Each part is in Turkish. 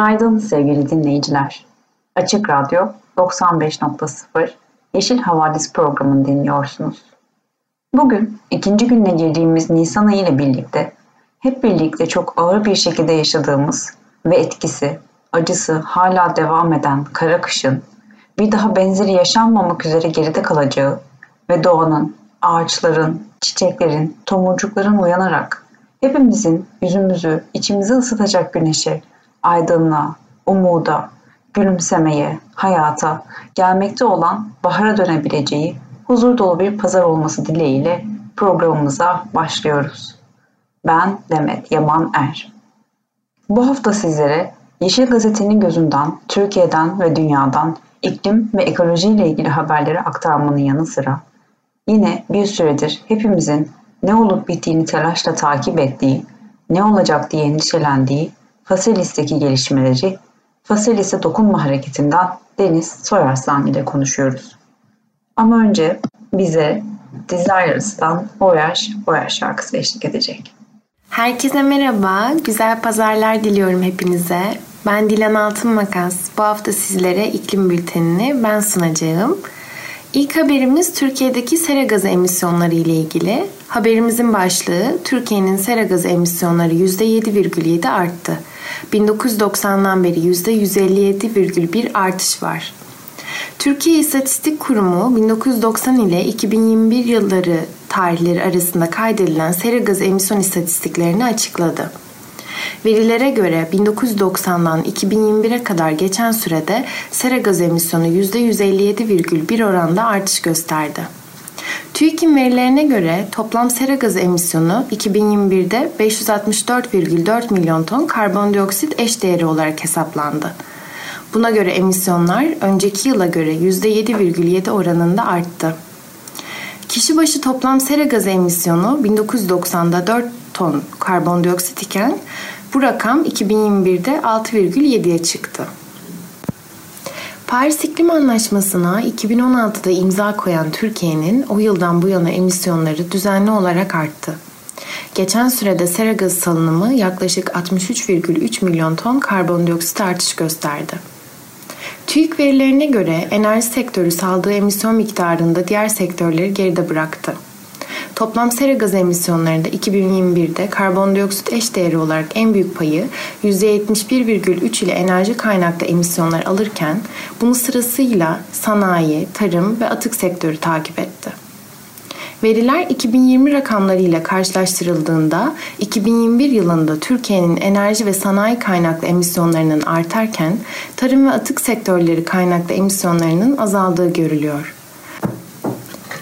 Günaydın sevgili dinleyiciler. Açık Radyo 95.0 Yeşil Havadis programını dinliyorsunuz. Bugün ikinci gününe girdiğimiz Nisan ayı ile birlikte hep birlikte çok ağır bir şekilde yaşadığımız ve etkisi, acısı hala devam eden kara kışın bir daha benzeri yaşanmamak üzere geride kalacağı ve doğanın, ağaçların, çiçeklerin, tomurcukların uyanarak hepimizin yüzümüzü, içimizi ısıtacak güneşe aydınlığa, umuda, gülümsemeye, hayata, gelmekte olan bahara dönebileceği huzur dolu bir pazar olması dileğiyle programımıza başlıyoruz. Ben Demet Yaman Er. Bu hafta sizlere Yeşil Gazete'nin gözünden Türkiye'den ve dünyadan iklim ve ekoloji ile ilgili haberleri aktarmanın yanı sıra yine bir süredir hepimizin ne olup bittiğini telaşla takip ettiği, ne olacak diye endişelendiği Faselis'teki gelişmeleri Faselis'e dokunma hareketinden Deniz Soyarslan ile konuşuyoruz. Ama önce bize Desires'tan Voyage Voyage şarkısı eşlik edecek. Herkese merhaba, güzel pazarlar diliyorum hepinize. Ben Dilan Altın Makas. Bu hafta sizlere iklim bültenini ben sunacağım. İlk haberimiz Türkiye'deki sera gazı emisyonları ile ilgili. Haberimizin başlığı Türkiye'nin sera gazı emisyonları %7,7 arttı. 1990'dan beri %157,1 artış var. Türkiye İstatistik Kurumu 1990 ile 2021 yılları tarihleri arasında kaydedilen sera gazı emisyon istatistiklerini açıkladı. Verilere göre 1990'dan 2021'e kadar geçen sürede sera gazı emisyonu %157,1 oranda artış gösterdi. TÜİK'in verilerine göre toplam sera gazı emisyonu 2021'de 564,4 milyon ton karbondioksit eş değeri olarak hesaplandı. Buna göre emisyonlar önceki yıla göre %7,7 oranında arttı. Kişi başı toplam sera gazı emisyonu 1990'da 4 ton karbondioksit iken bu rakam 2021'de 6,7'ye çıktı. Paris İklim Anlaşması'na 2016'da imza koyan Türkiye'nin o yıldan bu yana emisyonları düzenli olarak arttı. Geçen sürede sera gazı salınımı yaklaşık 63,3 milyon ton karbondioksit artış gösterdi. TÜİK verilerine göre enerji sektörü saldığı emisyon miktarında diğer sektörleri geride bıraktı. Toplam sera gazı emisyonlarında 2021'de karbondioksit eş değeri olarak en büyük payı %71,3 ile enerji kaynaklı emisyonlar alırken bunu sırasıyla sanayi, tarım ve atık sektörü takip etti. Veriler 2020 rakamlarıyla karşılaştırıldığında 2021 yılında Türkiye'nin enerji ve sanayi kaynaklı emisyonlarının artarken tarım ve atık sektörleri kaynaklı emisyonlarının azaldığı görülüyor.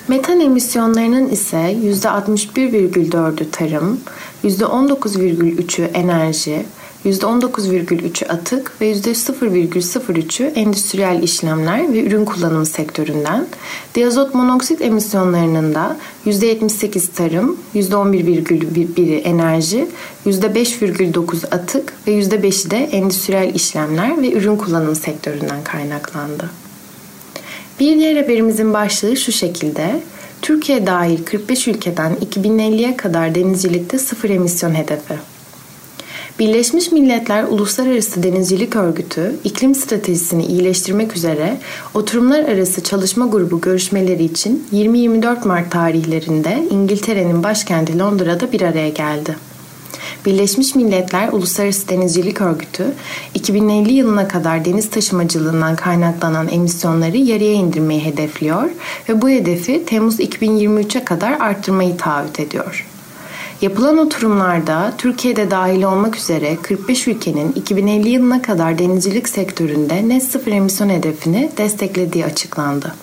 Metan emisyonlarının ise %61,4'ü tarım, %19,3'ü enerji, %19,3'ü atık ve %0,03'ü endüstriyel işlemler ve ürün kullanımı sektöründen, diazot monoksit emisyonlarının da %78 tarım, %11,1'i enerji, %5,9 atık ve %5'i de endüstriyel işlemler ve ürün kullanımı sektöründen kaynaklandı. Bir diğer haberimizin başlığı şu şekilde. Türkiye dahil 45 ülkeden 2050'ye kadar denizcilikte sıfır emisyon hedefi. Birleşmiş Milletler Uluslararası Denizcilik Örgütü, iklim stratejisini iyileştirmek üzere oturumlar arası çalışma grubu görüşmeleri için 20-24 Mart tarihlerinde İngiltere'nin başkenti Londra'da bir araya geldi. Birleşmiş Milletler Uluslararası Denizcilik Örgütü 2050 yılına kadar deniz taşımacılığından kaynaklanan emisyonları yarıya indirmeyi hedefliyor ve bu hedefi Temmuz 2023'e kadar arttırmayı taahhüt ediyor. Yapılan oturumlarda Türkiye'de dahil olmak üzere 45 ülkenin 2050 yılına kadar denizcilik sektöründe net sıfır emisyon hedefini desteklediği açıklandı.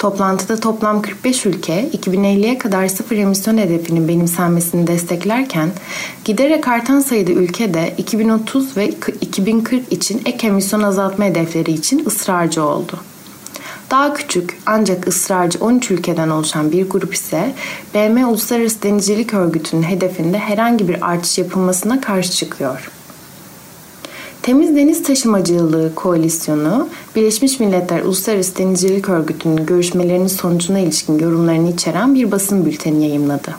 Toplantıda toplam 45 ülke 2050'ye kadar sıfır emisyon hedefinin benimsenmesini desteklerken giderek artan sayıda ülke de 2030 ve 2040 için ek emisyon azaltma hedefleri için ısrarcı oldu. Daha küçük ancak ısrarcı 13 ülkeden oluşan bir grup ise BM Uluslararası Denizcilik Örgütü'nün hedefinde herhangi bir artış yapılmasına karşı çıkıyor. Temiz Deniz Taşımacılığı Koalisyonu, Birleşmiş Milletler Uluslararası Denizcilik Örgütü'nün görüşmelerinin sonucuna ilişkin yorumlarını içeren bir basın bülteni yayımladı.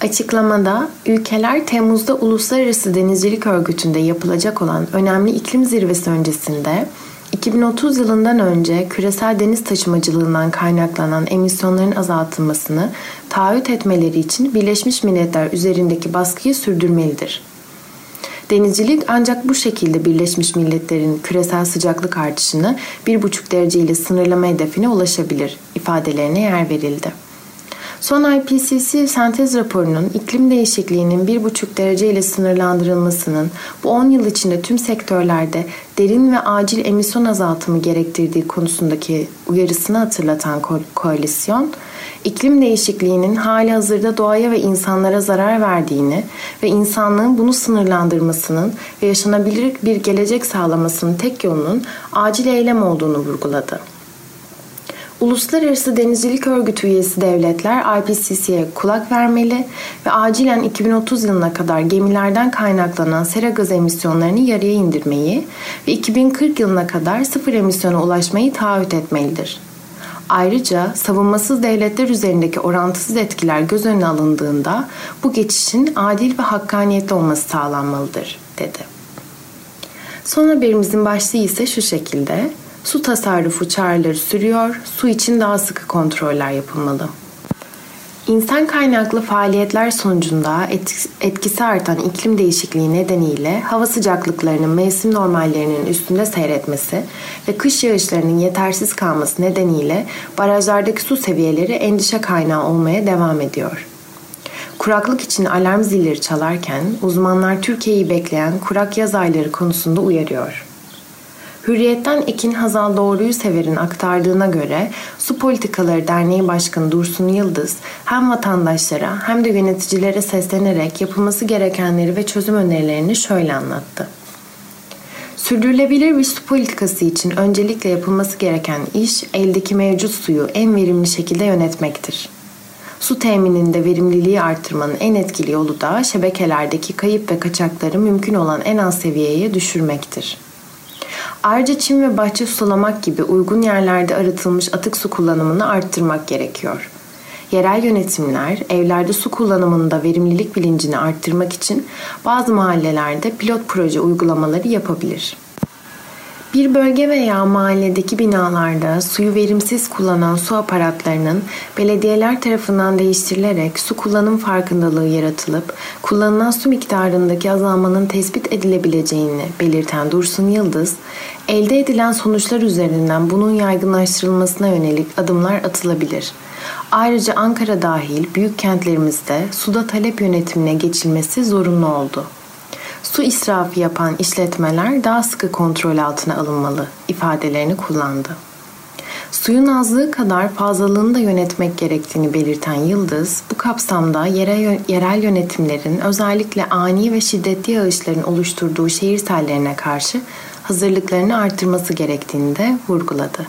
Açıklamada ülkeler Temmuz'da Uluslararası Denizcilik Örgütü'nde yapılacak olan önemli iklim zirvesi öncesinde 2030 yılından önce küresel deniz taşımacılığından kaynaklanan emisyonların azaltılmasını taahhüt etmeleri için Birleşmiş Milletler üzerindeki baskıyı sürdürmelidir. Denizcilik ancak bu şekilde Birleşmiş Milletler'in küresel sıcaklık artışını 1,5 derece ile sınırlama hedefine ulaşabilir ifadelerine yer verildi. Son IPCC sentez raporunun iklim değişikliğinin 1,5 derece ile sınırlandırılmasının bu 10 yıl içinde tüm sektörlerde derin ve acil emisyon azaltımı gerektirdiği konusundaki uyarısını hatırlatan ko- koalisyon, iklim değişikliğinin hali hazırda doğaya ve insanlara zarar verdiğini ve insanlığın bunu sınırlandırmasının ve yaşanabilir bir gelecek sağlamasının tek yolunun acil eylem olduğunu vurguladı. Uluslararası Denizcilik Örgütü üyesi devletler IPCC'ye kulak vermeli ve acilen 2030 yılına kadar gemilerden kaynaklanan sera gaz emisyonlarını yarıya indirmeyi ve 2040 yılına kadar sıfır emisyona ulaşmayı taahhüt etmelidir. Ayrıca savunmasız devletler üzerindeki orantısız etkiler göz önüne alındığında bu geçişin adil ve hakkaniyetli olması sağlanmalıdır, dedi. Son haberimizin başlığı ise şu şekilde. Su tasarrufu çağrıları sürüyor, su için daha sıkı kontroller yapılmalı. İnsan kaynaklı faaliyetler sonucunda etkisi artan iklim değişikliği nedeniyle hava sıcaklıklarının mevsim normallerinin üstünde seyretmesi ve kış yağışlarının yetersiz kalması nedeniyle barajlardaki su seviyeleri endişe kaynağı olmaya devam ediyor. Kuraklık için alarm zilleri çalarken uzmanlar Türkiye'yi bekleyen kurak yaz ayları konusunda uyarıyor. Hürriyet'ten Ekin Hazal Doğruyu Sever'in aktardığına göre Su Politikaları Derneği Başkanı Dursun Yıldız hem vatandaşlara hem de yöneticilere seslenerek yapılması gerekenleri ve çözüm önerilerini şöyle anlattı. Sürdürülebilir bir su politikası için öncelikle yapılması gereken iş eldeki mevcut suyu en verimli şekilde yönetmektir. Su temininde verimliliği artırmanın en etkili yolu da şebekelerdeki kayıp ve kaçakları mümkün olan en az seviyeye düşürmektir.'' Ayrıca çim ve bahçe sulamak gibi uygun yerlerde arıtılmış atık su kullanımını arttırmak gerekiyor. Yerel yönetimler evlerde su kullanımında verimlilik bilincini arttırmak için bazı mahallelerde pilot proje uygulamaları yapabilir. Bir bölge veya mahalledeki binalarda suyu verimsiz kullanan su aparatlarının belediyeler tarafından değiştirilerek su kullanım farkındalığı yaratılıp kullanılan su miktarındaki azalmanın tespit edilebileceğini belirten Dursun Yıldız, elde edilen sonuçlar üzerinden bunun yaygınlaştırılmasına yönelik adımlar atılabilir. Ayrıca Ankara dahil büyük kentlerimizde suda talep yönetimine geçilmesi zorunlu oldu su israfı yapan işletmeler daha sıkı kontrol altına alınmalı ifadelerini kullandı. Suyun azlığı kadar fazlalığını da yönetmek gerektiğini belirten Yıldız, bu kapsamda yere, yerel yönetimlerin özellikle ani ve şiddetli yağışların oluşturduğu şehir sellerine karşı hazırlıklarını artırması gerektiğini de vurguladı.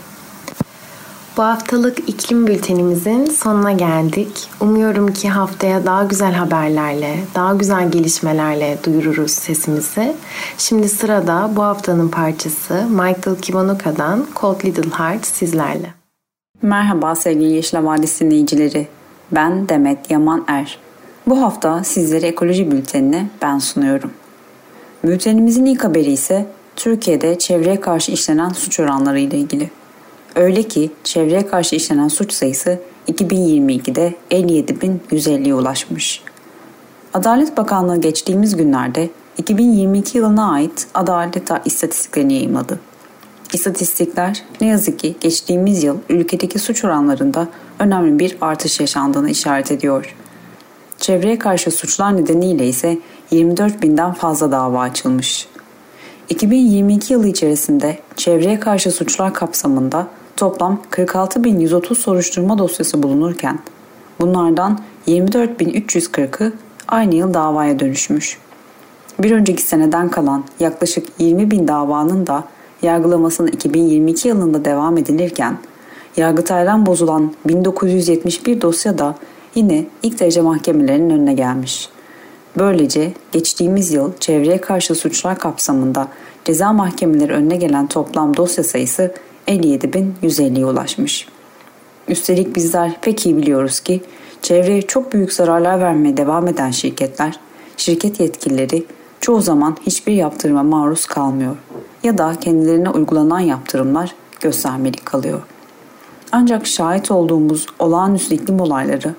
Bu haftalık iklim bültenimizin sonuna geldik. Umuyorum ki haftaya daha güzel haberlerle, daha güzel gelişmelerle duyururuz sesimizi. Şimdi sırada bu haftanın parçası Michael Kivanuka'dan Cold Little Heart sizlerle. Merhaba sevgili Yeşil Havadis dinleyicileri. Ben Demet Yaman Er. Bu hafta sizlere ekoloji bültenini ben sunuyorum. Bültenimizin ilk haberi ise Türkiye'de çevreye karşı işlenen suç oranları ile ilgili. Öyle ki çevreye karşı işlenen suç sayısı 2022'de 57.150'ye ulaşmış. Adalet Bakanlığı geçtiğimiz günlerde 2022 yılına ait adalet istatistiklerini yayınladı. İstatistikler ne yazık ki geçtiğimiz yıl ülkedeki suç oranlarında önemli bir artış yaşandığını işaret ediyor. Çevreye karşı suçlar nedeniyle ise 24 binden fazla dava açılmış. 2022 yılı içerisinde çevreye karşı suçlar kapsamında toplam 46.130 soruşturma dosyası bulunurken bunlardan 24.340'ı aynı yıl davaya dönüşmüş. Bir önceki seneden kalan yaklaşık 20 bin davanın da yargılamasının 2022 yılında devam edilirken Yargıtay'dan bozulan 1971 dosya da yine ilk derece mahkemelerinin önüne gelmiş. Böylece geçtiğimiz yıl çevreye karşı suçlar kapsamında ceza mahkemeleri önüne gelen toplam dosya sayısı 57.150'ye ulaşmış. Üstelik bizler pek iyi biliyoruz ki çevreye çok büyük zararlar vermeye devam eden şirketler, şirket yetkilileri çoğu zaman hiçbir yaptırıma maruz kalmıyor ya da kendilerine uygulanan yaptırımlar göstermelik kalıyor. Ancak şahit olduğumuz olağanüstü iklim olayları,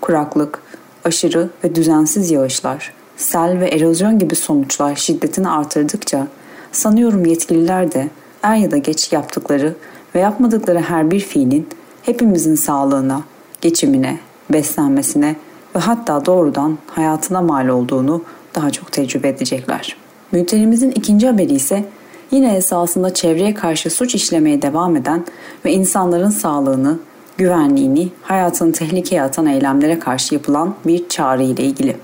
kuraklık, aşırı ve düzensiz yağışlar, sel ve erozyon gibi sonuçlar şiddetini artırdıkça sanıyorum yetkililer de er ya da geç yaptıkları ve yapmadıkları her bir fiilin hepimizin sağlığına, geçimine, beslenmesine ve hatta doğrudan hayatına mal olduğunu daha çok tecrübe edecekler. Bültenimizin ikinci haberi ise yine esasında çevreye karşı suç işlemeye devam eden ve insanların sağlığını, güvenliğini, hayatını tehlikeye atan eylemlere karşı yapılan bir çağrı ile ilgili.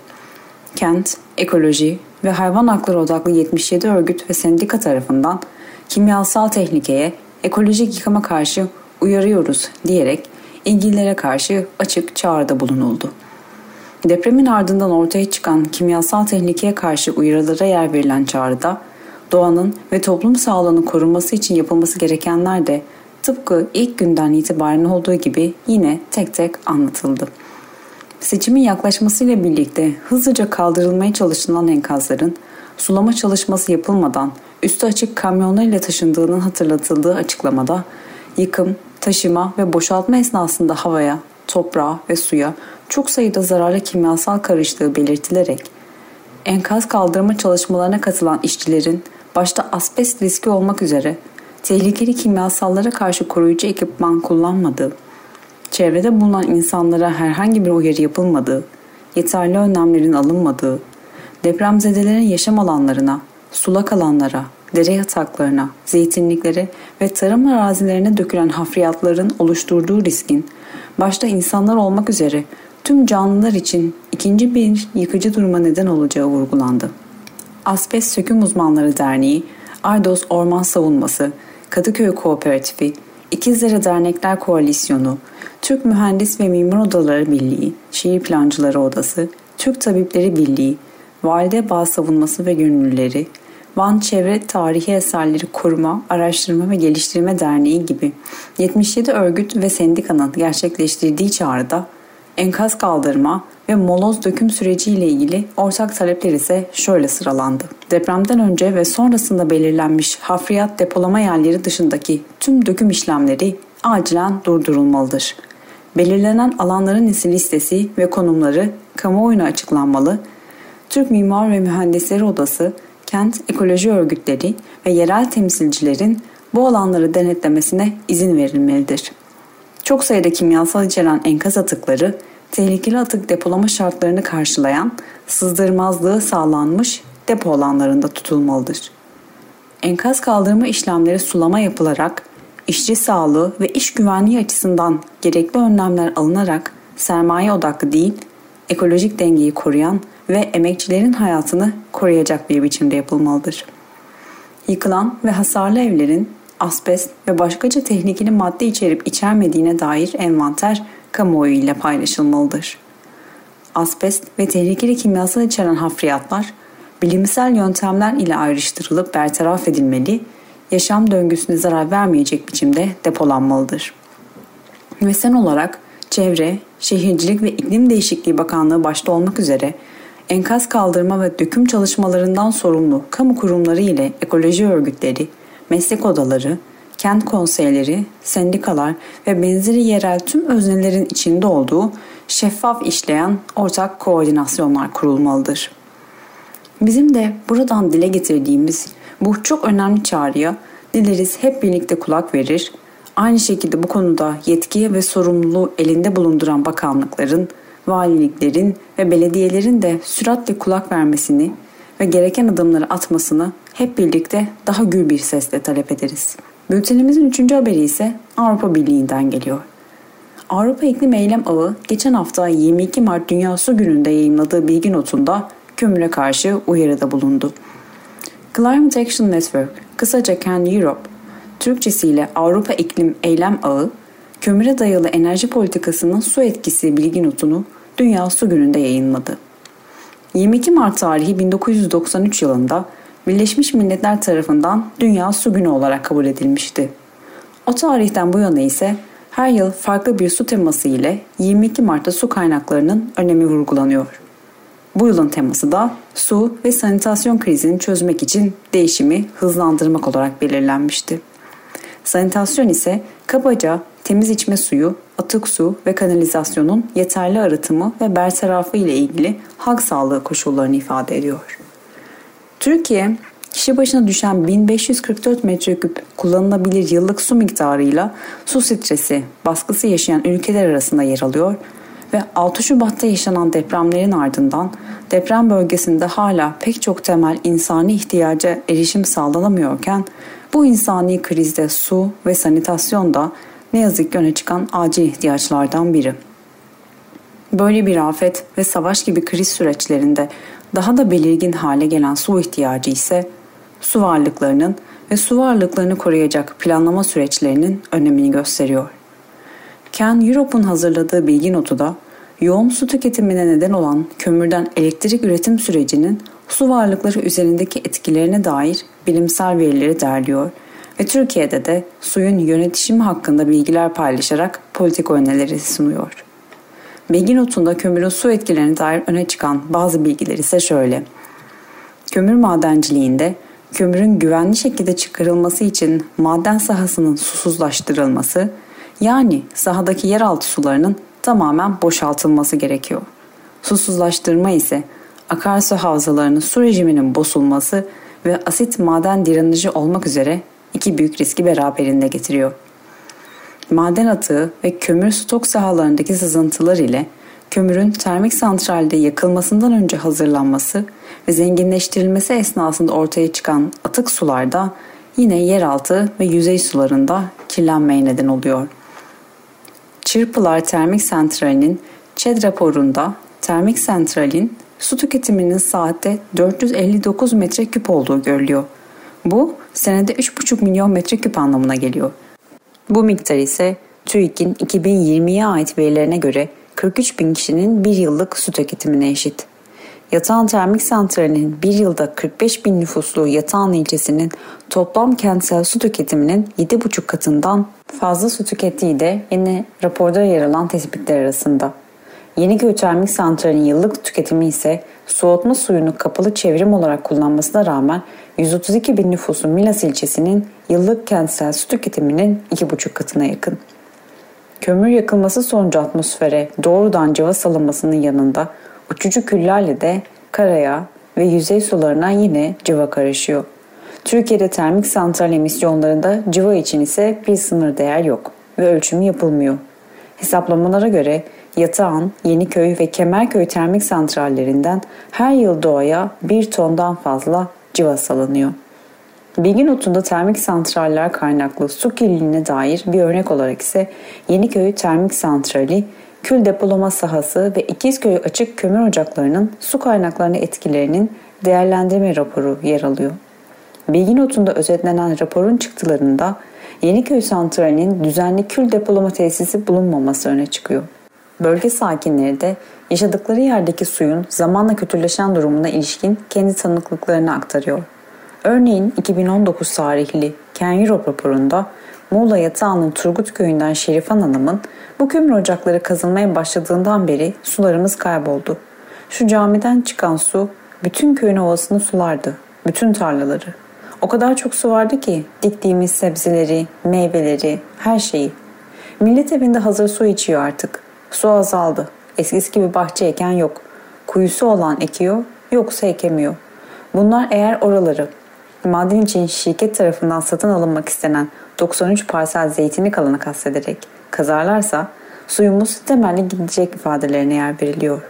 Kent, ekoloji ve hayvan hakları odaklı 77 örgüt ve sendika tarafından kimyasal tehlikeye, ekolojik yıkama karşı uyarıyoruz diyerek ilgililere karşı açık çağrıda bulunuldu. Depremin ardından ortaya çıkan kimyasal tehlikeye karşı uyarılara yer verilen çağrıda doğanın ve toplum sağlığının korunması için yapılması gerekenler de tıpkı ilk günden itibaren olduğu gibi yine tek tek anlatıldı. Seçimin yaklaşmasıyla birlikte hızlıca kaldırılmaya çalışılan enkazların sulama çalışması yapılmadan üstü açık kamyonlarıyla taşındığının hatırlatıldığı açıklamada yıkım, taşıma ve boşaltma esnasında havaya, toprağa ve suya çok sayıda zararlı kimyasal karıştığı belirtilerek enkaz kaldırma çalışmalarına katılan işçilerin başta asbest riski olmak üzere tehlikeli kimyasallara karşı koruyucu ekipman kullanmadığı, çevrede bulunan insanlara herhangi bir uyarı yapılmadığı, yeterli önlemlerin alınmadığı, depremzedelerin yaşam alanlarına, sulak alanlara, dere yataklarına, zeytinliklere ve tarım arazilerine dökülen hafriyatların oluşturduğu riskin başta insanlar olmak üzere tüm canlılar için ikinci bir yıkıcı duruma neden olacağı vurgulandı. Asbest Söküm Uzmanları Derneği, Aydos Orman Savunması, Kadıköy Kooperatifi, İkizlere Dernekler Koalisyonu, Türk Mühendis ve Mimar Odaları Birliği, Şehir Plancıları Odası, Türk Tabipleri Birliği, Valide Bağ Savunması ve Gönüllüleri, Van Çevre Tarihi Eserleri Koruma, Araştırma ve Geliştirme Derneği gibi 77 örgüt ve sendikanın gerçekleştirdiği çağrıda enkaz kaldırma ve moloz döküm süreci ile ilgili ortak talepler ise şöyle sıralandı. Depremden önce ve sonrasında belirlenmiş hafriyat depolama yerleri dışındaki tüm döküm işlemleri acilen durdurulmalıdır. Belirlenen alanların listesi ve konumları kamuoyuna açıklanmalı. Türk Mimar ve Mühendisleri Odası, kent ekoloji örgütleri ve yerel temsilcilerin bu alanları denetlemesine izin verilmelidir. Çok sayıda kimyasal içeren enkaz atıkları tehlikeli atık depolama şartlarını karşılayan sızdırmazlığı sağlanmış depo alanlarında tutulmalıdır. Enkaz kaldırma işlemleri sulama yapılarak işçi sağlığı ve iş güvenliği açısından gerekli önlemler alınarak sermaye odaklı değil, ekolojik dengeyi koruyan ve emekçilerin hayatını koruyacak bir biçimde yapılmalıdır. Yıkılan ve hasarlı evlerin asbest ve başkaca tehlikeli madde içerip içermediğine dair envanter kamuoyu ile paylaşılmalıdır. Asbest ve tehlikeli kimyasal içeren hafriyatlar bilimsel yöntemler ile ayrıştırılıp bertaraf edilmeli, yaşam döngüsüne zarar vermeyecek biçimde depolanmalıdır. Ve sen olarak Çevre, Şehircilik ve İklim Değişikliği Bakanlığı başta olmak üzere enkaz kaldırma ve döküm çalışmalarından sorumlu kamu kurumları ile ekoloji örgütleri, meslek odaları, kent konseyleri, sendikalar ve benzeri yerel tüm öznelerin içinde olduğu şeffaf işleyen ortak koordinasyonlar kurulmalıdır. Bizim de buradan dile getirdiğimiz bu çok önemli çağrıya dileriz hep birlikte kulak verir, aynı şekilde bu konuda yetkiye ve sorumluluğu elinde bulunduran bakanlıkların, valiliklerin ve belediyelerin de süratle kulak vermesini ve gereken adımları atmasını hep birlikte daha gür bir sesle talep ederiz. Bültenimizin üçüncü haberi ise Avrupa Birliği'nden geliyor. Avrupa İklim Eylem Ağı geçen hafta 22 Mart Dünya Su Günü'nde yayınladığı bilgi notunda kömüre karşı uyarıda bulundu. Climate Action Network, kısaca CAN Europe, Türkçesiyle Avrupa İklim Eylem Ağı, kömüre dayalı enerji politikasının su etkisi bilgi notunu Dünya Su Günü'nde yayınladı. 22 Mart tarihi 1993 yılında Birleşmiş Milletler tarafından Dünya Su Günü olarak kabul edilmişti. O tarihten bu yana ise her yıl farklı bir su teması ile 22 Mart'ta su kaynaklarının önemi vurgulanıyor. Bu yılın teması da su ve sanitasyon krizini çözmek için değişimi hızlandırmak olarak belirlenmişti. Sanitasyon ise kabaca temiz içme suyu, atık su ve kanalizasyonun yeterli arıtımı ve bertarafı ile ilgili halk sağlığı koşullarını ifade ediyor. Türkiye, kişi başına düşen 1544 metreküp kullanılabilir yıllık su miktarıyla su stresi, baskısı yaşayan ülkeler arasında yer alıyor ve 6 Şubat'ta yaşanan depremlerin ardından deprem bölgesinde hala pek çok temel insani ihtiyaca erişim sağlanamıyorken bu insani krizde su ve sanitasyon da ne yazık ki öne çıkan acil ihtiyaçlardan biri. Böyle bir afet ve savaş gibi kriz süreçlerinde daha da belirgin hale gelen su ihtiyacı ise su varlıklarının ve su varlıklarını koruyacak planlama süreçlerinin önemini gösteriyor. Ken Europe'un hazırladığı bilgi notu da yoğun su tüketimine neden olan kömürden elektrik üretim sürecinin su varlıkları üzerindeki etkilerine dair bilimsel verileri derliyor ve Türkiye'de de suyun yönetişimi hakkında bilgiler paylaşarak politika önerileri sunuyor. Bilgi notunda kömürün su etkilerine dair öne çıkan bazı bilgiler ise şöyle. Kömür madenciliğinde kömürün güvenli şekilde çıkarılması için maden sahasının susuzlaştırılması, yani sahadaki yeraltı sularının tamamen boşaltılması gerekiyor. Susuzlaştırma ise akarsu havzalarının su rejiminin bozulması ve asit maden direneci olmak üzere iki büyük riski beraberinde getiriyor. Maden atığı ve kömür stok sahalarındaki sızıntılar ile kömürün termik santralde yakılmasından önce hazırlanması ve zenginleştirilmesi esnasında ortaya çıkan atık sularda yine yeraltı ve yüzey sularında kirlenmeye neden oluyor. Çırpılar Termik Santrali'nin ÇED raporunda termik santralin su tüketiminin saatte 459 metreküp olduğu görülüyor. Bu senede 3,5 milyon metreküp anlamına geliyor. Bu miktar ise TÜİK'in 2020'ye ait verilerine göre 43 bin kişinin bir yıllık su tüketimine eşit. Yatağan Termik Santrali'nin bir yılda 45 bin nüfuslu Yatağan ilçesinin toplam kentsel su tüketiminin 7,5 katından fazla su tükettiği de yine raporda yer alan tespitler arasında. Yeniköy Termik Santrali'nin yıllık tüketimi ise soğutma suyunu kapalı çevrim olarak kullanmasına rağmen 132 bin nüfusu Milas ilçesinin yıllık kentsel su tüketiminin 2,5 katına yakın. Kömür yakılması sonucu atmosfere doğrudan cıva salınmasının yanında uçucu küllerle de karaya ve yüzey sularına yine cıva karışıyor. Türkiye'de termik santral emisyonlarında cıva için ise bir sınır değer yok ve ölçümü yapılmıyor. Hesaplamalara göre Yatağan, Yeniköy ve Kemerköy termik santrallerinden her yıl doğaya bir tondan fazla civa salınıyor. Bilgi notunda termik santraller kaynaklı su kirliliğine dair bir örnek olarak ise Yeniköy Termik Santrali, kül depolama sahası ve İkizköy açık kömür ocaklarının su kaynaklarına etkilerinin değerlendirme raporu yer alıyor. Bilgi notunda özetlenen raporun çıktılarında Yeniköy Santrali'nin düzenli kül depolama tesisi bulunmaması öne çıkıyor. Bölge sakinleri de yaşadıkları yerdeki suyun zamanla kötüleşen durumuna ilişkin kendi tanıklıklarını aktarıyor. Örneğin 2019 tarihli Ken Europe raporunda Muğla Yatağı'nın Turgut Köyü'nden Şerifan Hanım'ın bu kömür ocakları kazılmaya başladığından beri sularımız kayboldu. Şu camiden çıkan su bütün köyün ovasını sulardı. Bütün tarlaları. O kadar çok su vardı ki diktiğimiz sebzeleri, meyveleri, her şeyi. Millet evinde hazır su içiyor artık. Su azaldı. Eskisi gibi bahçe eken yok. Kuyusu olan ekiyor, yoksa ekemiyor. Bunlar eğer oraları maden için şirket tarafından satın alınmak istenen 93 parsel zeytini kalanı kastederek kazarlarsa suyumuz temelli gidecek ifadelerine yer veriliyor.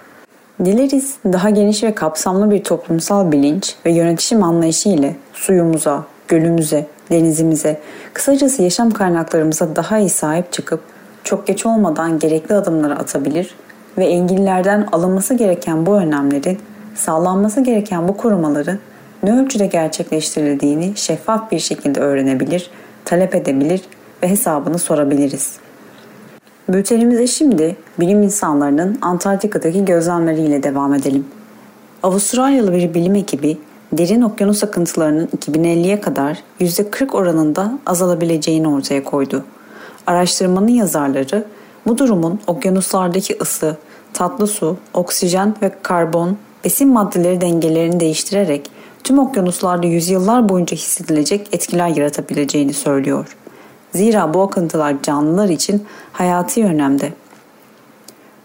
Dileriz daha geniş ve kapsamlı bir toplumsal bilinç ve yönetişim anlayışı ile suyumuza, gölümüze, denizimize, kısacası yaşam kaynaklarımıza daha iyi sahip çıkıp çok geç olmadan gerekli adımları atabilir ve engellerden alınması gereken bu önlemlerin, sağlanması gereken bu korumaların ne ölçüde gerçekleştirildiğini şeffaf bir şekilde öğrenebilir, talep edebilir ve hesabını sorabiliriz. Bültenimize şimdi bilim insanlarının Antarktika'daki gözlemleriyle devam edelim. Avustralyalı bir bilim ekibi derin okyanus akıntılarının 2050'ye kadar %40 oranında azalabileceğini ortaya koydu. Araştırmanın yazarları bu durumun okyanuslardaki ısı, tatlı su, oksijen ve karbon besin maddeleri dengelerini değiştirerek tüm okyanuslarda yüzyıllar boyunca hissedilecek etkiler yaratabileceğini söylüyor. Zira bu akıntılar canlılar için hayati önemde.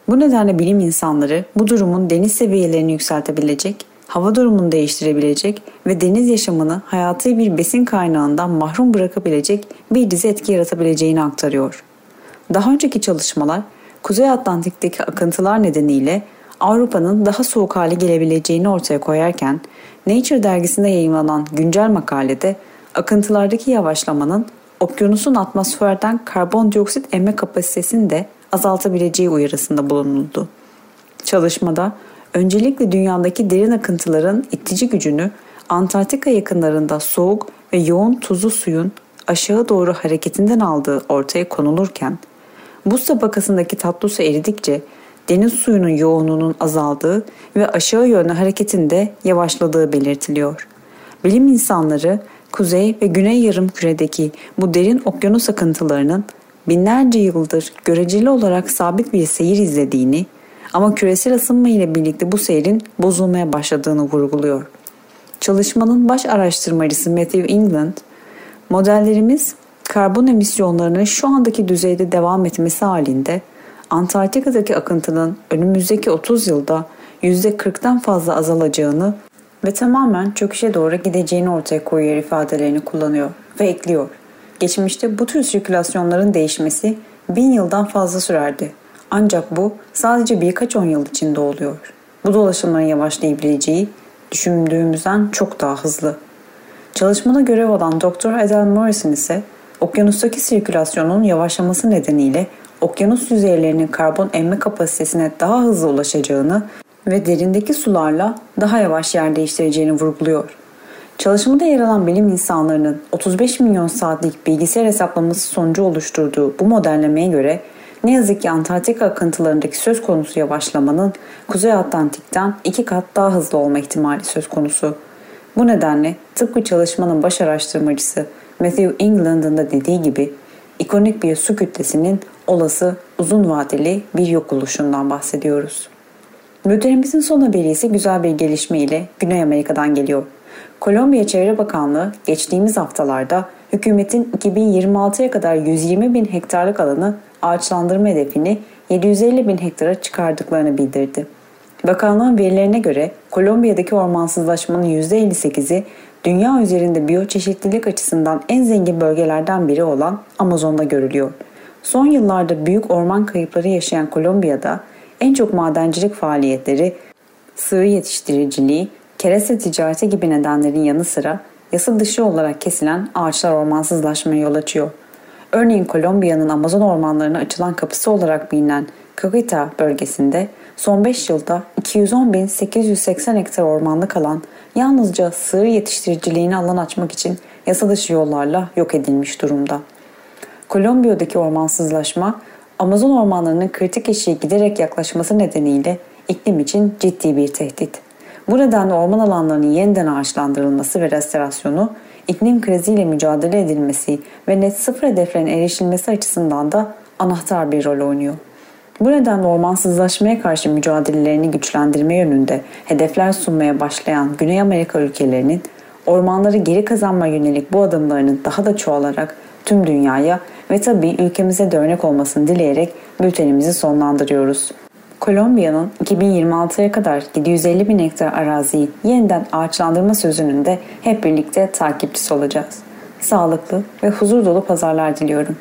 Bu nedenle bilim insanları bu durumun deniz seviyelerini yükseltebilecek, hava durumunu değiştirebilecek ve deniz yaşamını hayati bir besin kaynağından mahrum bırakabilecek bir dizi etki yaratabileceğini aktarıyor. Daha önceki çalışmalar Kuzey Atlantik'teki akıntılar nedeniyle Avrupa'nın daha soğuk hale gelebileceğini ortaya koyarken Nature dergisinde yayınlanan güncel makalede akıntılardaki yavaşlamanın okyanusun atmosferden karbondioksit emme kapasitesini de azaltabileceği uyarısında bulunuldu. Çalışmada öncelikle dünyadaki derin akıntıların itici gücünü Antarktika yakınlarında soğuk ve yoğun tuzlu suyun aşağı doğru hareketinden aldığı ortaya konulurken, buz tabakasındaki tatlı su eridikçe deniz suyunun yoğunluğunun azaldığı ve aşağı yönlü hareketinde yavaşladığı belirtiliyor. Bilim insanları kuzey ve güney yarım küredeki bu derin okyanus akıntılarının binlerce yıldır göreceli olarak sabit bir seyir izlediğini ama küresel ısınma ile birlikte bu seyrin bozulmaya başladığını vurguluyor. Çalışmanın baş araştırmacısı Matthew England, modellerimiz karbon emisyonlarının şu andaki düzeyde devam etmesi halinde Antarktika'daki akıntının önümüzdeki 30 yılda %40'tan fazla azalacağını ve tamamen çöküşe doğru gideceğini ortaya koyuyor ifadelerini kullanıyor ve ekliyor. Geçmişte bu tür sirkülasyonların değişmesi bin yıldan fazla sürerdi. Ancak bu sadece birkaç on yıl içinde oluyor. Bu dolaşımların yavaşlayabileceği düşündüğümüzden çok daha hızlı. Çalışmada görev alan Dr. Adele Morrison ise okyanustaki sirkülasyonun yavaşlaması nedeniyle okyanus yüzeylerinin karbon emme kapasitesine daha hızlı ulaşacağını ve derindeki sularla daha yavaş yer değiştireceğini vurguluyor. Çalışmada yer alan bilim insanlarının 35 milyon saatlik bilgisayar hesaplaması sonucu oluşturduğu bu modellemeye göre ne yazık ki Antarktika akıntılarındaki söz konusu yavaşlamanın Kuzey Atlantik'ten iki kat daha hızlı olma ihtimali söz konusu. Bu nedenle tıpkı çalışmanın baş araştırmacısı Matthew England'ın da dediği gibi ikonik bir su kütlesinin olası uzun vadeli bir yok oluşundan bahsediyoruz. Bültenimizin son haberi ise güzel bir gelişme ile Güney Amerika'dan geliyor. Kolombiya Çevre Bakanlığı geçtiğimiz haftalarda hükümetin 2026'ya kadar 120 bin hektarlık alanı ağaçlandırma hedefini 750 bin hektara çıkardıklarını bildirdi. Bakanlığın verilerine göre Kolombiya'daki ormansızlaşmanın %58'i dünya üzerinde biyoçeşitlilik açısından en zengin bölgelerden biri olan Amazon'da görülüyor. Son yıllarda büyük orman kayıpları yaşayan Kolombiya'da en çok madencilik faaliyetleri, sığır yetiştiriciliği, kereste ticareti gibi nedenlerin yanı sıra yasa dışı olarak kesilen ağaçlar ormansızlaşmaya yol açıyor. Örneğin Kolombiya'nın Amazon ormanlarına açılan kapısı olarak bilinen Caqueta bölgesinde son 5 yılda 210.880 hektar ormanlık alan yalnızca sığır yetiştiriciliğine alan açmak için yasa dışı yollarla yok edilmiş durumda. Kolombiya'daki ormansızlaşma Amazon ormanlarının kritik eşiğe giderek yaklaşması nedeniyle iklim için ciddi bir tehdit. Bu nedenle orman alanlarının yeniden ağaçlandırılması ve restorasyonu, iklim kriziyle mücadele edilmesi ve net sıfır hedeflerine erişilmesi açısından da anahtar bir rol oynuyor. Bu nedenle ormansızlaşmaya karşı mücadelelerini güçlendirme yönünde hedefler sunmaya başlayan Güney Amerika ülkelerinin ormanları geri kazanma yönelik bu adımlarının daha da çoğalarak tüm dünyaya ve tabii ülkemize de örnek olmasını dileyerek bültenimizi sonlandırıyoruz. Kolombiya'nın 2026'ya kadar 750 bin hektar araziyi yeniden ağaçlandırma sözünün de hep birlikte takipçisi olacağız. Sağlıklı ve huzur dolu pazarlar diliyorum.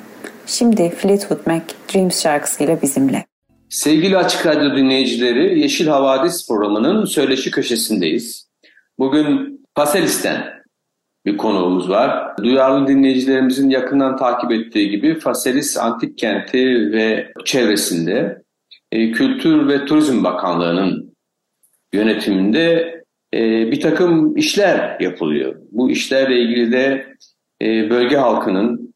Şimdi Fleetwood Mac Dreams şarkısıyla bizimle. Sevgili Açık Radyo dinleyicileri, Yeşil Havadis programının söyleşi köşesindeyiz. Bugün Paselis'ten bir konuğumuz var. Duyarlı dinleyicilerimizin yakından takip ettiği gibi Faselis Antik Kenti ve çevresinde e, Kültür ve Turizm Bakanlığı'nın yönetiminde e, bir takım işler yapılıyor. Bu işlerle ilgili de e, bölge halkının,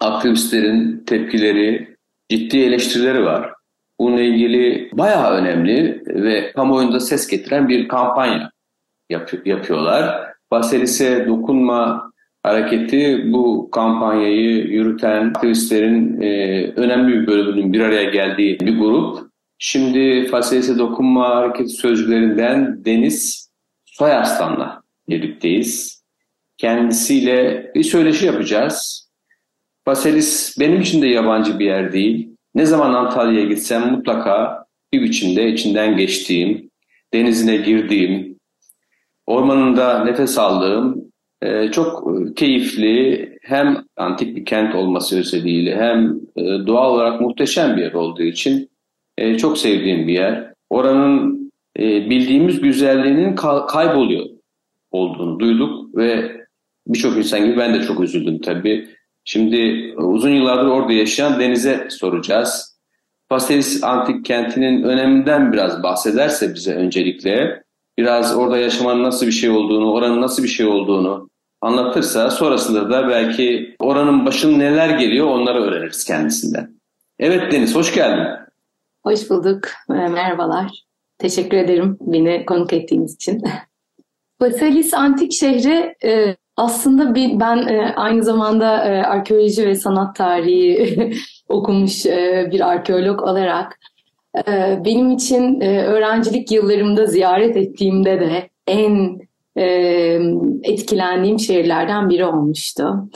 aktivistlerin tepkileri, ciddi eleştirileri var. Bununla ilgili bayağı önemli ve kamuoyunda ses getiren bir kampanya yap yapıyorlar. Baselis'e dokunma hareketi bu kampanyayı yürüten aktivistlerin e, önemli bir bölümünün bir araya geldiği bir grup. Şimdi Faselis'e dokunma hareketi sözcülerinden Deniz Soyarslan'la birlikteyiz. Kendisiyle bir söyleşi yapacağız. Faselis benim için de yabancı bir yer değil. Ne zaman Antalya'ya gitsem mutlaka bir biçimde içinden geçtiğim, denizine girdiğim, ormanında nefes aldığım çok keyifli hem antik bir kent olması özelliğiyle hem e, doğal olarak muhteşem bir yer olduğu için e, çok sevdiğim bir yer. Oranın bildiğimiz güzelliğinin kayboluyor olduğunu duyduk ve birçok insan gibi ben de çok üzüldüm tabii. Şimdi uzun yıllardır orada yaşayan Deniz'e soracağız. Pastelis Antik Kenti'nin öneminden biraz bahsederse bize öncelikle biraz orada yaşamanın nasıl bir şey olduğunu, oranın nasıl bir şey olduğunu anlatırsa sonrasında da belki oranın başına neler geliyor onları öğreniriz kendisinden. Evet Deniz, hoş geldin. Hoş bulduk, ee, merhabalar. Teşekkür ederim beni konuk ettiğiniz için. Basalis Antik Şehri e, aslında bir, ben e, aynı zamanda e, arkeoloji ve sanat tarihi okumuş bir arkeolog olarak benim için öğrencilik yıllarımda ziyaret ettiğimde de en etkilendiğim şehirlerden biri olmuştu.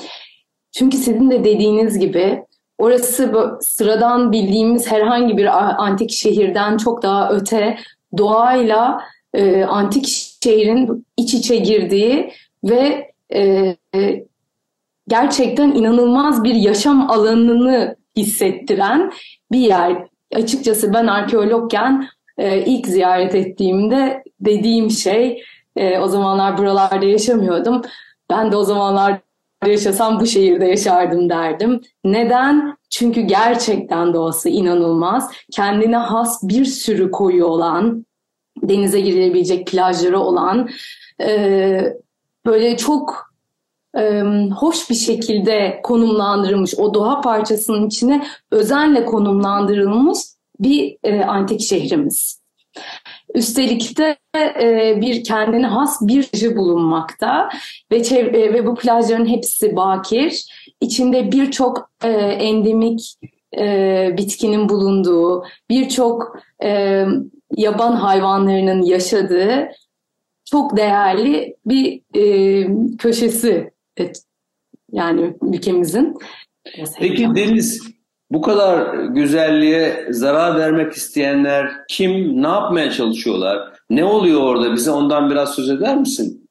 Çünkü sizin de dediğiniz gibi orası sıradan bildiğimiz herhangi bir antik şehirden çok daha öte doğayla antik şehrin iç içe girdiği ve e, gerçekten inanılmaz bir yaşam alanını hissettiren bir yer. Açıkçası ben arkeologken e, ilk ziyaret ettiğimde dediğim şey e, o zamanlar buralarda yaşamıyordum. Ben de o zamanlar yaşasam bu şehirde yaşardım derdim. Neden? Çünkü gerçekten doğası inanılmaz. Kendine has bir sürü koyu olan, denize girilebilecek plajları olan, e, böyle çok hoş bir şekilde konumlandırılmış, o doğa parçasının içine özenle konumlandırılmış bir antik şehrimiz. Üstelik de e, bir kendine has bir plajı bulunmakta ve çevre, ve bu plajların hepsi bakir. İçinde birçok e, endemik e, bitkinin bulunduğu, birçok e, yaban hayvanlarının yaşadığı çok değerli bir e, köşesi evet, yani ülkemizin. Peki Deniz bu kadar güzelliğe zarar vermek isteyenler kim, ne yapmaya çalışıyorlar? Ne oluyor orada? Bize ondan biraz söz eder misin?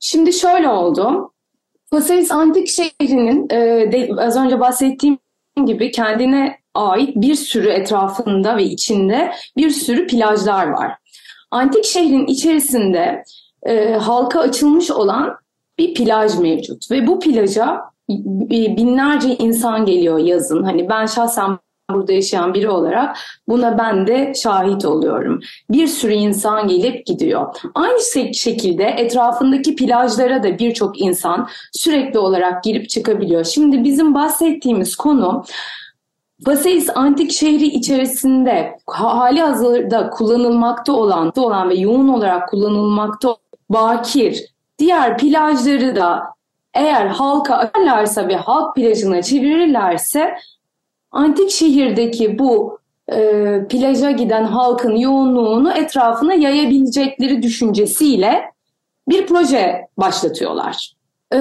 Şimdi şöyle oldu. Faselis Antik Şehri'nin e, de, az önce bahsettiğim gibi kendine ait bir sürü etrafında ve içinde bir sürü plajlar var. Antik şehrin içerisinde e, halka açılmış olan bir plaj mevcut ve bu plaja binlerce insan geliyor yazın. Hani ben şahsen burada yaşayan biri olarak buna ben de şahit oluyorum. Bir sürü insan gelip gidiyor. Aynı şekilde etrafındaki plajlara da birçok insan sürekli olarak girip çıkabiliyor. Şimdi bizim bahsettiğimiz konu Vaseis antik şehri içerisinde hali hazırda kullanılmakta olan, olan ve yoğun olarak kullanılmakta bakir diğer plajları da eğer halka açarlarsa ve halk plajına çevirirlerse antik şehirdeki bu e, plaja giden halkın yoğunluğunu etrafına yayabilecekleri düşüncesiyle bir proje başlatıyorlar. Ee,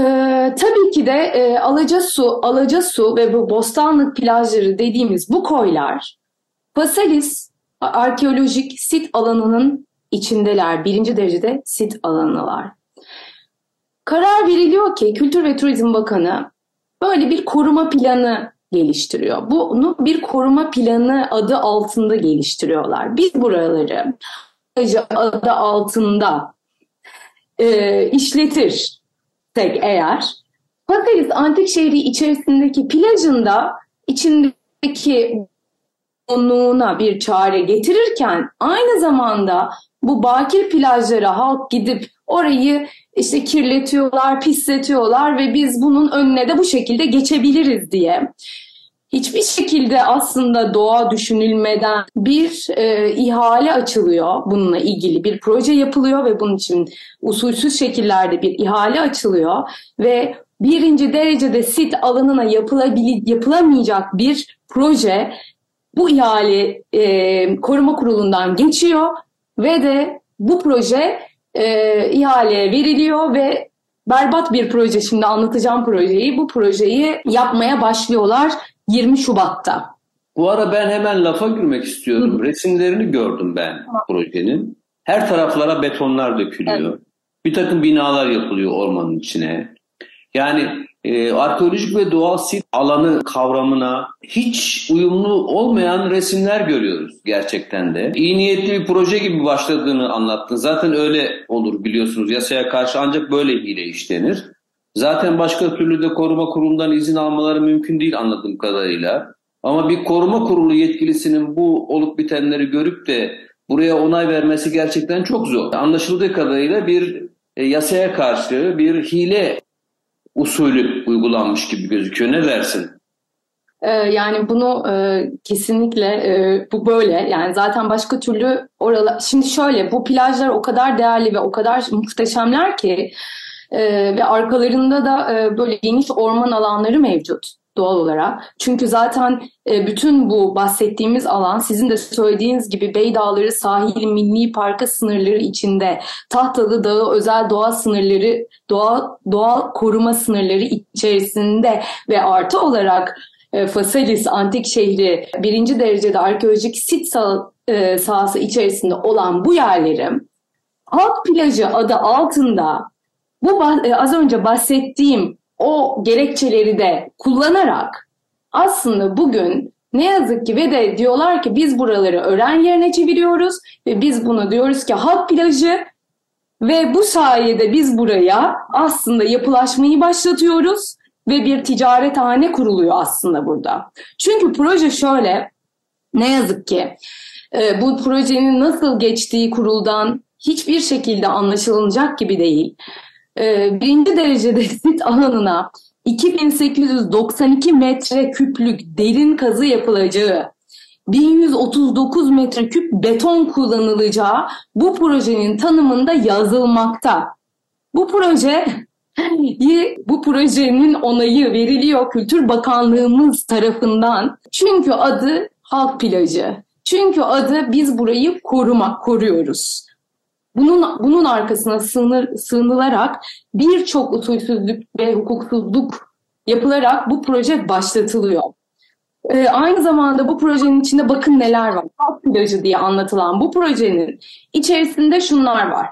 tabii ki de e, Alacasu, Alacasu ve bu Bostanlık plajları dediğimiz bu koylar Pasalis arkeolojik sit alanının içindeler. Birinci derecede sit alanılar. Karar veriliyor ki Kültür ve Turizm Bakanı böyle bir koruma planı geliştiriyor. Bunu bir koruma planı adı altında geliştiriyorlar. Biz buraları adı altında e, işletir eğer Paris antik şehri içerisindeki plajında içindeki yoğunluğuna bir çare getirirken aynı zamanda bu bakir plajlara halk gidip orayı işte kirletiyorlar, pisletiyorlar ve biz bunun önüne de bu şekilde geçebiliriz diye. Hiçbir şekilde aslında doğa düşünülmeden bir e, ihale açılıyor bununla ilgili bir proje yapılıyor ve bunun için usulsüz şekillerde bir ihale açılıyor ve birinci derecede sit alanına yapılamayacak bir proje bu ihale e, koruma kurulundan geçiyor ve de bu proje e, ihaleye veriliyor ve berbat bir proje şimdi anlatacağım projeyi. Bu projeyi yapmaya başlıyorlar 20 Şubat'ta. Bu ara ben hemen lafa girmek istiyorum. Hı. Resimlerini gördüm ben Hı. projenin. Her taraflara betonlar dökülüyor. Evet. Bir takım binalar yapılıyor ormanın içine. Yani e, arkeolojik ve doğal sit alanı kavramına hiç uyumlu olmayan resimler görüyoruz gerçekten de. İyi niyetli bir proje gibi başladığını anlattın. Zaten öyle olur biliyorsunuz. Yasaya karşı ancak böyle hile işlenir. Zaten başka türlü de koruma kurulundan izin almaları mümkün değil anladığım kadarıyla. Ama bir koruma kurulu yetkilisinin bu olup bitenleri görüp de buraya onay vermesi gerçekten çok zor. Anlaşıldığı kadarıyla bir e, yasaya karşı bir hile usulü uygulanmış gibi gözüküyor. Ne dersin? Ee, yani bunu e, kesinlikle e, bu böyle yani zaten başka türlü oralar şimdi şöyle bu plajlar o kadar değerli ve o kadar muhteşemler ki e, ve arkalarında da e, böyle geniş orman alanları mevcut doğal olarak. Çünkü zaten e, bütün bu bahsettiğimiz alan sizin de söylediğiniz gibi Bey Dağları Sahil Milli Parkı sınırları içinde Tahtalı Dağı özel doğa sınırları doğa doğal koruma sınırları içerisinde ve artı olarak e, Fasalis antik şehri birinci derecede arkeolojik sit sah e, sahası içerisinde olan bu yerlerim Halk Plajı adı altında bu e, az önce bahsettiğim o gerekçeleri de kullanarak aslında bugün ne yazık ki ve de diyorlar ki biz buraları öğren yerine çeviriyoruz ve biz bunu diyoruz ki halk plajı ve bu sayede biz buraya aslında yapılaşmayı başlatıyoruz ve bir ticaret hane kuruluyor aslında burada. Çünkü proje şöyle ne yazık ki e, bu projenin nasıl geçtiği kuruldan hiçbir şekilde anlaşılacak gibi değil e, birinci derecede sit alanına 2892 metre küplük derin kazı yapılacağı, 1139 metreküp beton kullanılacağı bu projenin tanımında yazılmakta. Bu proje bu projenin onayı veriliyor Kültür Bakanlığımız tarafından. Çünkü adı halk plajı. Çünkü adı biz burayı korumak, koruyoruz. Bunun bunun arkasına sığınır, sığınılarak birçok usulsüzlük ve hukuksuzluk yapılarak bu proje başlatılıyor. Ee, aynı zamanda bu projenin içinde bakın neler var. Halk plajı diye anlatılan bu projenin içerisinde şunlar var.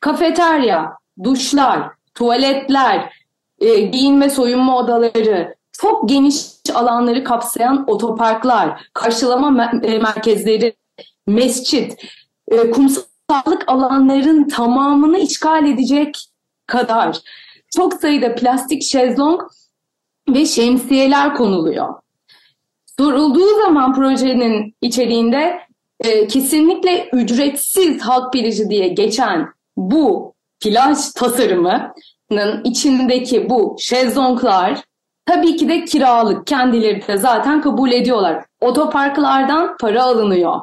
Kafeterya, duşlar, tuvaletler, e, giyinme soyunma odaları, çok geniş alanları kapsayan otoparklar, karşılama mer- e, merkezleri, mescit, e, kumsal sağlık alanların tamamını işgal edecek kadar çok sayıda plastik şezlong ve şemsiyeler konuluyor. Sorulduğu zaman projenin içeriğinde e, kesinlikle ücretsiz halk plajı diye geçen bu plaj tasarımının içindeki bu şezlonglar tabii ki de kiralık kendileri de zaten kabul ediyorlar. Otoparklardan para alınıyor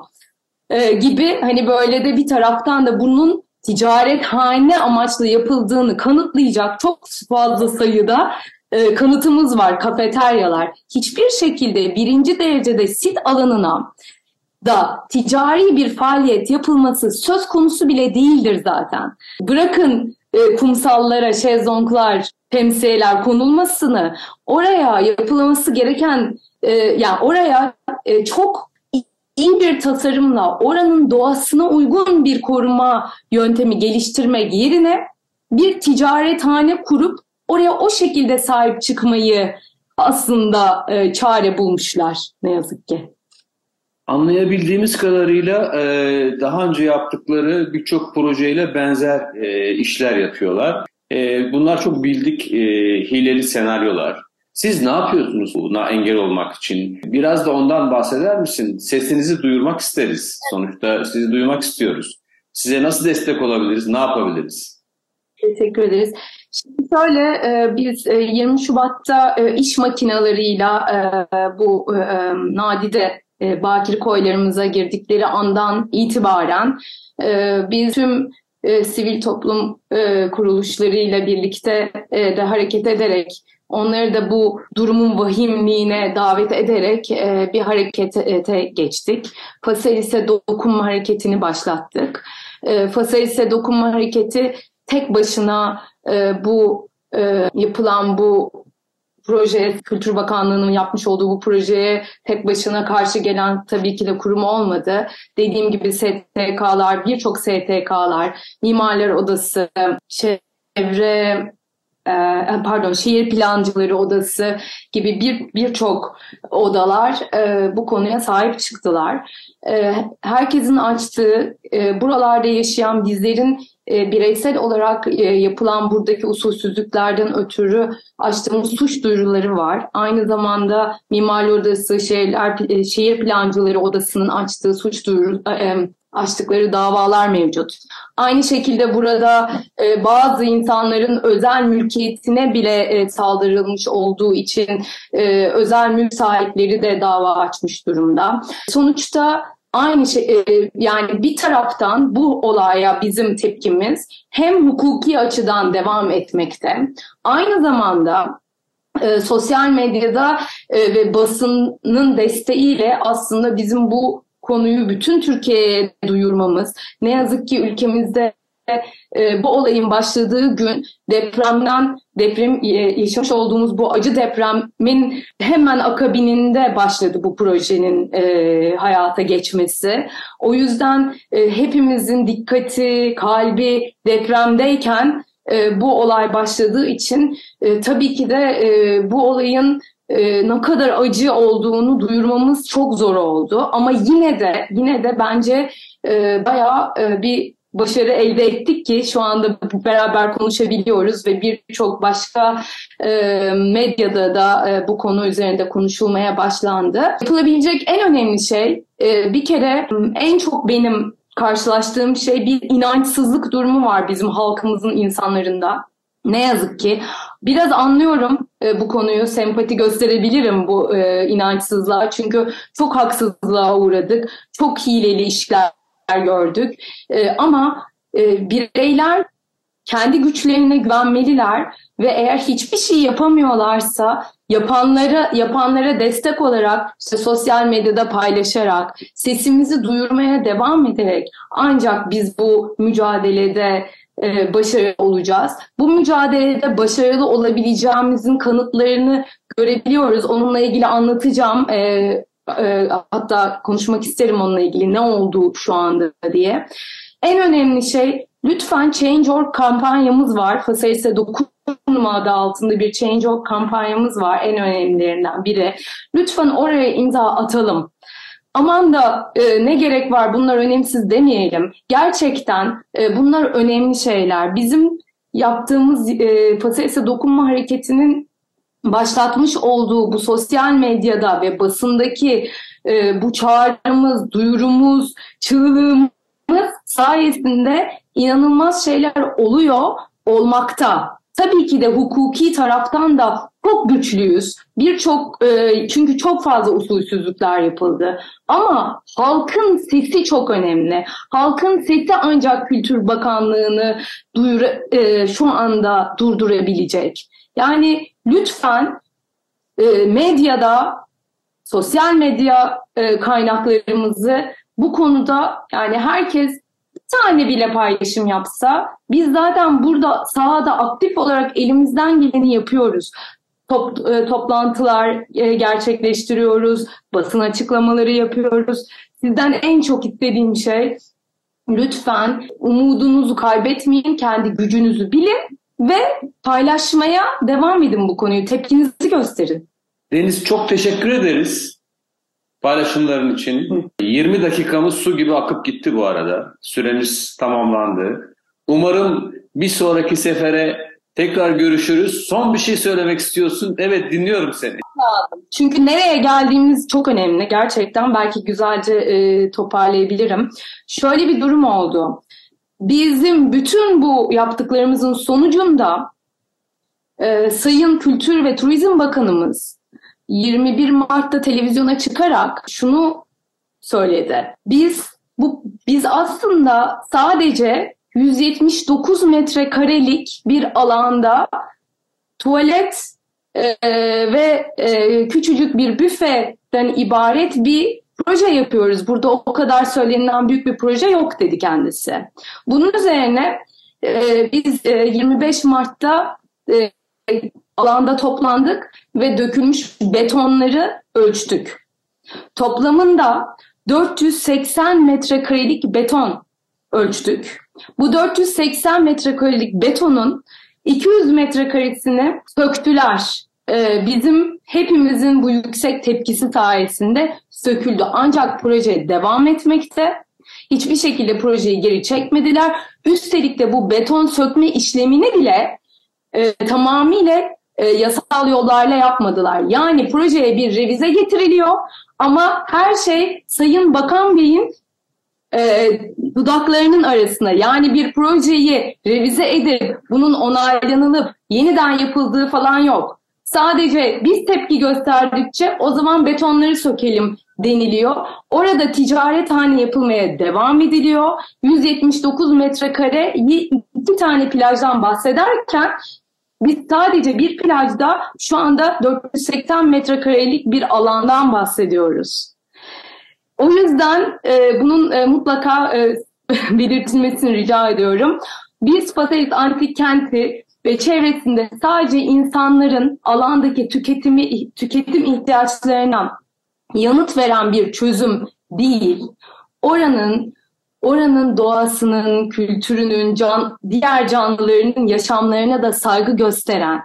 e, gibi hani böyle de bir taraftan da bunun ticaret hane amaçlı yapıldığını kanıtlayacak çok fazla sayıda e, kanıtımız var kafeteryalar. Hiçbir şekilde birinci derecede sit alanına da ticari bir faaliyet yapılması söz konusu bile değildir zaten. Bırakın e, kumsallara, şezlonglar, temsiyeler konulmasını oraya yapılması gereken e, yani oraya e, çok iyi bir tasarımla oranın doğasına uygun bir koruma yöntemi geliştirmek yerine bir ticarethane kurup oraya o şekilde sahip çıkmayı aslında e, çare bulmuşlar ne yazık ki. Anlayabildiğimiz kadarıyla e, daha önce yaptıkları birçok projeyle benzer e, işler yapıyorlar. E, bunlar çok bildik e, hileli senaryolar. Siz ne yapıyorsunuz buna engel olmak için? Biraz da ondan bahseder misin? Sesinizi duyurmak isteriz. Sonuçta sizi duymak istiyoruz. Size nasıl destek olabiliriz? Ne yapabiliriz? Teşekkür ederiz. Şimdi şöyle e, biz 20 e, Şubat'ta e, iş makinalarıyla bu nadide bakir koylarımıza girdikleri andan itibaren biz tüm sivil toplum kuruluşlarıyla birlikte de hareket ederek onları da bu durumun vahimliğine davet ederek bir harekete geçtik. Faselis'e dokunma hareketini başlattık. Faselis'e dokunma hareketi tek başına e, bu e, yapılan bu proje, Kültür Bakanlığı'nın yapmış olduğu bu projeye tek başına karşı gelen tabii ki de kurum olmadı. Dediğim gibi STK'lar, birçok STK'lar, Mimarlar Odası, çevre e, pardon şehir plancıları odası gibi bir birçok odalar e, bu konuya sahip çıktılar. E, herkesin açtığı e, buralarda yaşayan bizlerin e, bireysel olarak e, yapılan buradaki usulsüzlüklerden ötürü açtığımız suç duyuruları var. Aynı zamanda Mimarlı Odası, Şehirler, e, Şehir Plancıları Odası'nın açtığı suç duyuru, açtıkları davalar mevcut. Aynı şekilde burada e, bazı insanların özel mülkiyetine bile e, saldırılmış olduğu için e, özel mülk sahipleri de dava açmış durumda. Sonuçta aynı şey e, yani bir taraftan bu olaya bizim tepkimiz hem hukuki açıdan devam etmekte aynı zamanda e, sosyal medyada e, ve basının desteğiyle aslında bizim bu konuyu bütün Türkiye'ye duyurmamız ne yazık ki ülkemizde e, bu olayın başladığı gün depremden deprem e, yaşamış olduğumuz bu acı depremin hemen akabininde başladı bu projenin e, hayata geçmesi. O yüzden e, hepimizin dikkati, kalbi depremdeyken e, bu olay başladığı için e, tabii ki de e, bu olayın e, ne kadar acı olduğunu duyurmamız çok zor oldu. Ama yine de yine de bence e, bayağı e, bir başarı elde ettik ki şu anda beraber konuşabiliyoruz ve birçok başka e, medyada da e, bu konu üzerinde konuşulmaya başlandı. Yapılabilecek en önemli şey e, bir kere en çok benim karşılaştığım şey bir inançsızlık durumu var bizim halkımızın insanlarında. Ne yazık ki biraz anlıyorum e, bu konuyu, sempati gösterebilirim bu e, inançsızlığa. Çünkü çok haksızlığa uğradık, çok hileli işler gördük. E, ama e, bireyler kendi güçlerine güvenmeliler ve eğer hiçbir şey yapamıyorlarsa yapanlara yapanlara destek olarak işte sosyal medyada paylaşarak sesimizi duyurmaya devam ederek ancak biz bu mücadelede e, başarılı olacağız. Bu mücadelede başarılı olabileceğimizin kanıtlarını görebiliyoruz. Onunla ilgili anlatacağım. E, e, hatta konuşmak isterim onunla ilgili ne oldu şu anda diye. En önemli şey lütfen Change.org kampanyamız var. Fasalise dokunma adı altında bir Change.org kampanyamız var. En önemlilerinden biri. Lütfen oraya imza atalım aman da e, ne gerek var bunlar önemsiz demeyelim. Gerçekten e, bunlar önemli şeyler. Bizim yaptığımız e, patatese dokunma hareketinin başlatmış olduğu bu sosyal medyada ve basındaki e, bu çağrımız, duyurumuz, çığlığımız sayesinde inanılmaz şeyler oluyor, olmakta. Tabii ki de hukuki taraftan da çok güçlüyüz. Birçok e, çünkü çok fazla usulsüzlükler yapıldı. Ama halkın sesi çok önemli. Halkın sesi ancak Kültür Bakanlığı'nı duyur, e, şu anda durdurabilecek. Yani lütfen e, medyada, sosyal medya e, kaynaklarımızı bu konuda yani herkes bir tane bile paylaşım yapsa biz zaten burada sahada aktif olarak elimizden geleni yapıyoruz top, e, toplantılar e, gerçekleştiriyoruz, basın açıklamaları yapıyoruz. Sizden en çok istediğim şey lütfen umudunuzu kaybetmeyin, kendi gücünüzü bilin ve paylaşmaya devam edin bu konuyu. Tepkinizi gösterin. Deniz çok teşekkür ederiz paylaşımların için. 20 dakikamız su gibi akıp gitti bu arada. Süremiz tamamlandı. Umarım bir sonraki sefere Tekrar görüşürüz. Son bir şey söylemek istiyorsun. Evet dinliyorum seni. Çünkü nereye geldiğimiz çok önemli. Gerçekten belki güzelce e, toparlayabilirim. Şöyle bir durum oldu. Bizim bütün bu yaptıklarımızın sonucunda e, Sayın Kültür ve Turizm Bakanımız 21 Mart'ta televizyona çıkarak şunu söyledi. Biz bu biz aslında sadece 179 metrekarelik bir alanda tuvalet e, ve e, küçücük bir büfeden ibaret bir proje yapıyoruz. Burada o kadar söylenilen büyük bir proje yok dedi kendisi. Bunun üzerine e, biz e, 25 Mart'ta e, alanda toplandık ve dökülmüş betonları ölçtük. Toplamında 480 metrekarelik beton ölçtük. Bu 480 metrekarelik betonun 200 metrekaresini söktüler. Ee, bizim hepimizin bu yüksek tepkisi sayesinde söküldü. Ancak proje devam etmekte. Hiçbir şekilde projeyi geri çekmediler. Üstelik de bu beton sökme işlemini bile e, tamamıyla e, yasal yollarla yapmadılar. Yani projeye bir revize getiriliyor ama her şey Sayın Bakan Bey'in e, dudaklarının arasında yani bir projeyi revize edip bunun onaylanılıp yeniden yapıldığı falan yok. Sadece biz tepki gösterdikçe o zaman betonları sökelim deniliyor. Orada ticaret hane yapılmaya devam ediliyor. 179 metrekare iki tane plajdan bahsederken biz sadece bir plajda şu anda 480 metrekarelik bir alandan bahsediyoruz. O yüzden e, bunun e, mutlaka e, belirtilmesini rica ediyorum. Biz Faselis Antik Kenti ve çevresinde sadece insanların alandaki tüketimi tüketim ihtiyaçlarına yanıt veren bir çözüm değil. Oranın oranın doğasının, kültürünün, can, diğer canlıların yaşamlarına da saygı gösteren,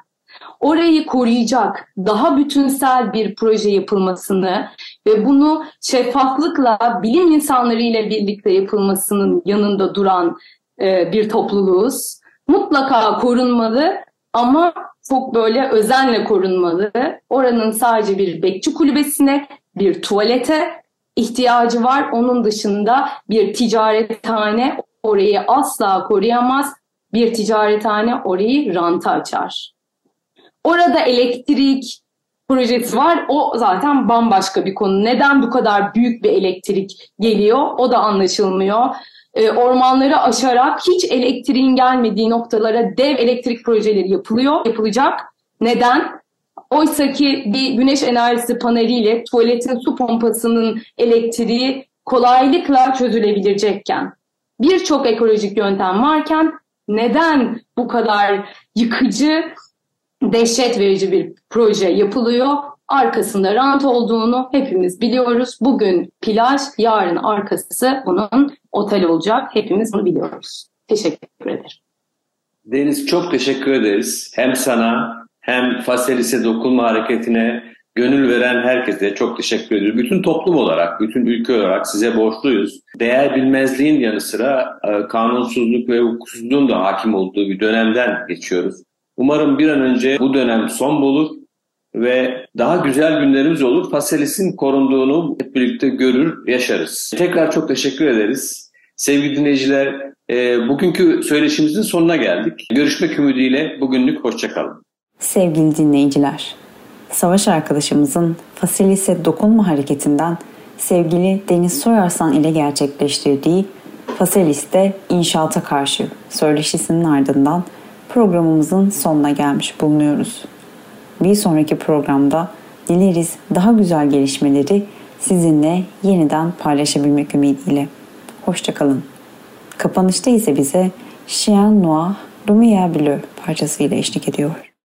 orayı koruyacak daha bütünsel bir proje yapılmasını ve bunu şeffaflıkla bilim insanları ile birlikte yapılmasının yanında duran e, bir topluluğuz. Mutlaka korunmalı ama çok böyle özenle korunmalı. Oranın sadece bir bekçi kulübesine, bir tuvalete ihtiyacı var. Onun dışında bir ticarethane orayı asla koruyamaz. Bir ticarethane orayı ranta açar. Orada elektrik projesi var. O zaten bambaşka bir konu. Neden bu kadar büyük bir elektrik geliyor? O da anlaşılmıyor. E, ormanları aşarak hiç elektriğin gelmediği noktalara dev elektrik projeleri yapılıyor, yapılacak. Neden? Oysa ki bir güneş enerjisi paneliyle tuvaletin su pompasının elektriği kolaylıkla çözülebilecekken birçok ekolojik yöntem varken neden bu kadar yıkıcı, dehşet verici bir proje yapılıyor? Arkasında rant olduğunu hepimiz biliyoruz. Bugün plaj, yarın arkası bunun otel olacak. Hepimiz bunu biliyoruz. Teşekkür ederim. Deniz çok teşekkür ederiz. Hem sana hem Faselis'e dokunma hareketine gönül veren herkese çok teşekkür ediyoruz. Bütün toplum olarak, bütün ülke olarak size borçluyuz. Değer bilmezliğin yanı sıra e, kanunsuzluk ve hukuksuzluğun da hakim olduğu bir dönemden geçiyoruz. Umarım bir an önce bu dönem son bulur ve daha güzel günlerimiz olur. Faselis'in korunduğunu hep birlikte görür, yaşarız. Tekrar çok teşekkür ederiz. Sevgili dinleyiciler, e, bugünkü söyleşimizin sonuna geldik. Görüşmek ümidiyle bugünlük hoşçakalın. Sevgili dinleyiciler, savaş arkadaşımızın Faselis'e dokunma hareketinden sevgili Deniz Soyarsan ile gerçekleştirdiği Faselis'te inşaata karşı söyleşisinin ardından programımızın sonuna gelmiş bulunuyoruz. Bir sonraki programda dileriz daha güzel gelişmeleri sizinle yeniden paylaşabilmek ümidiyle. Hoşçakalın. Kapanışta ise bize Chien Noir Lumière Bleu parçasıyla eşlik ediyor.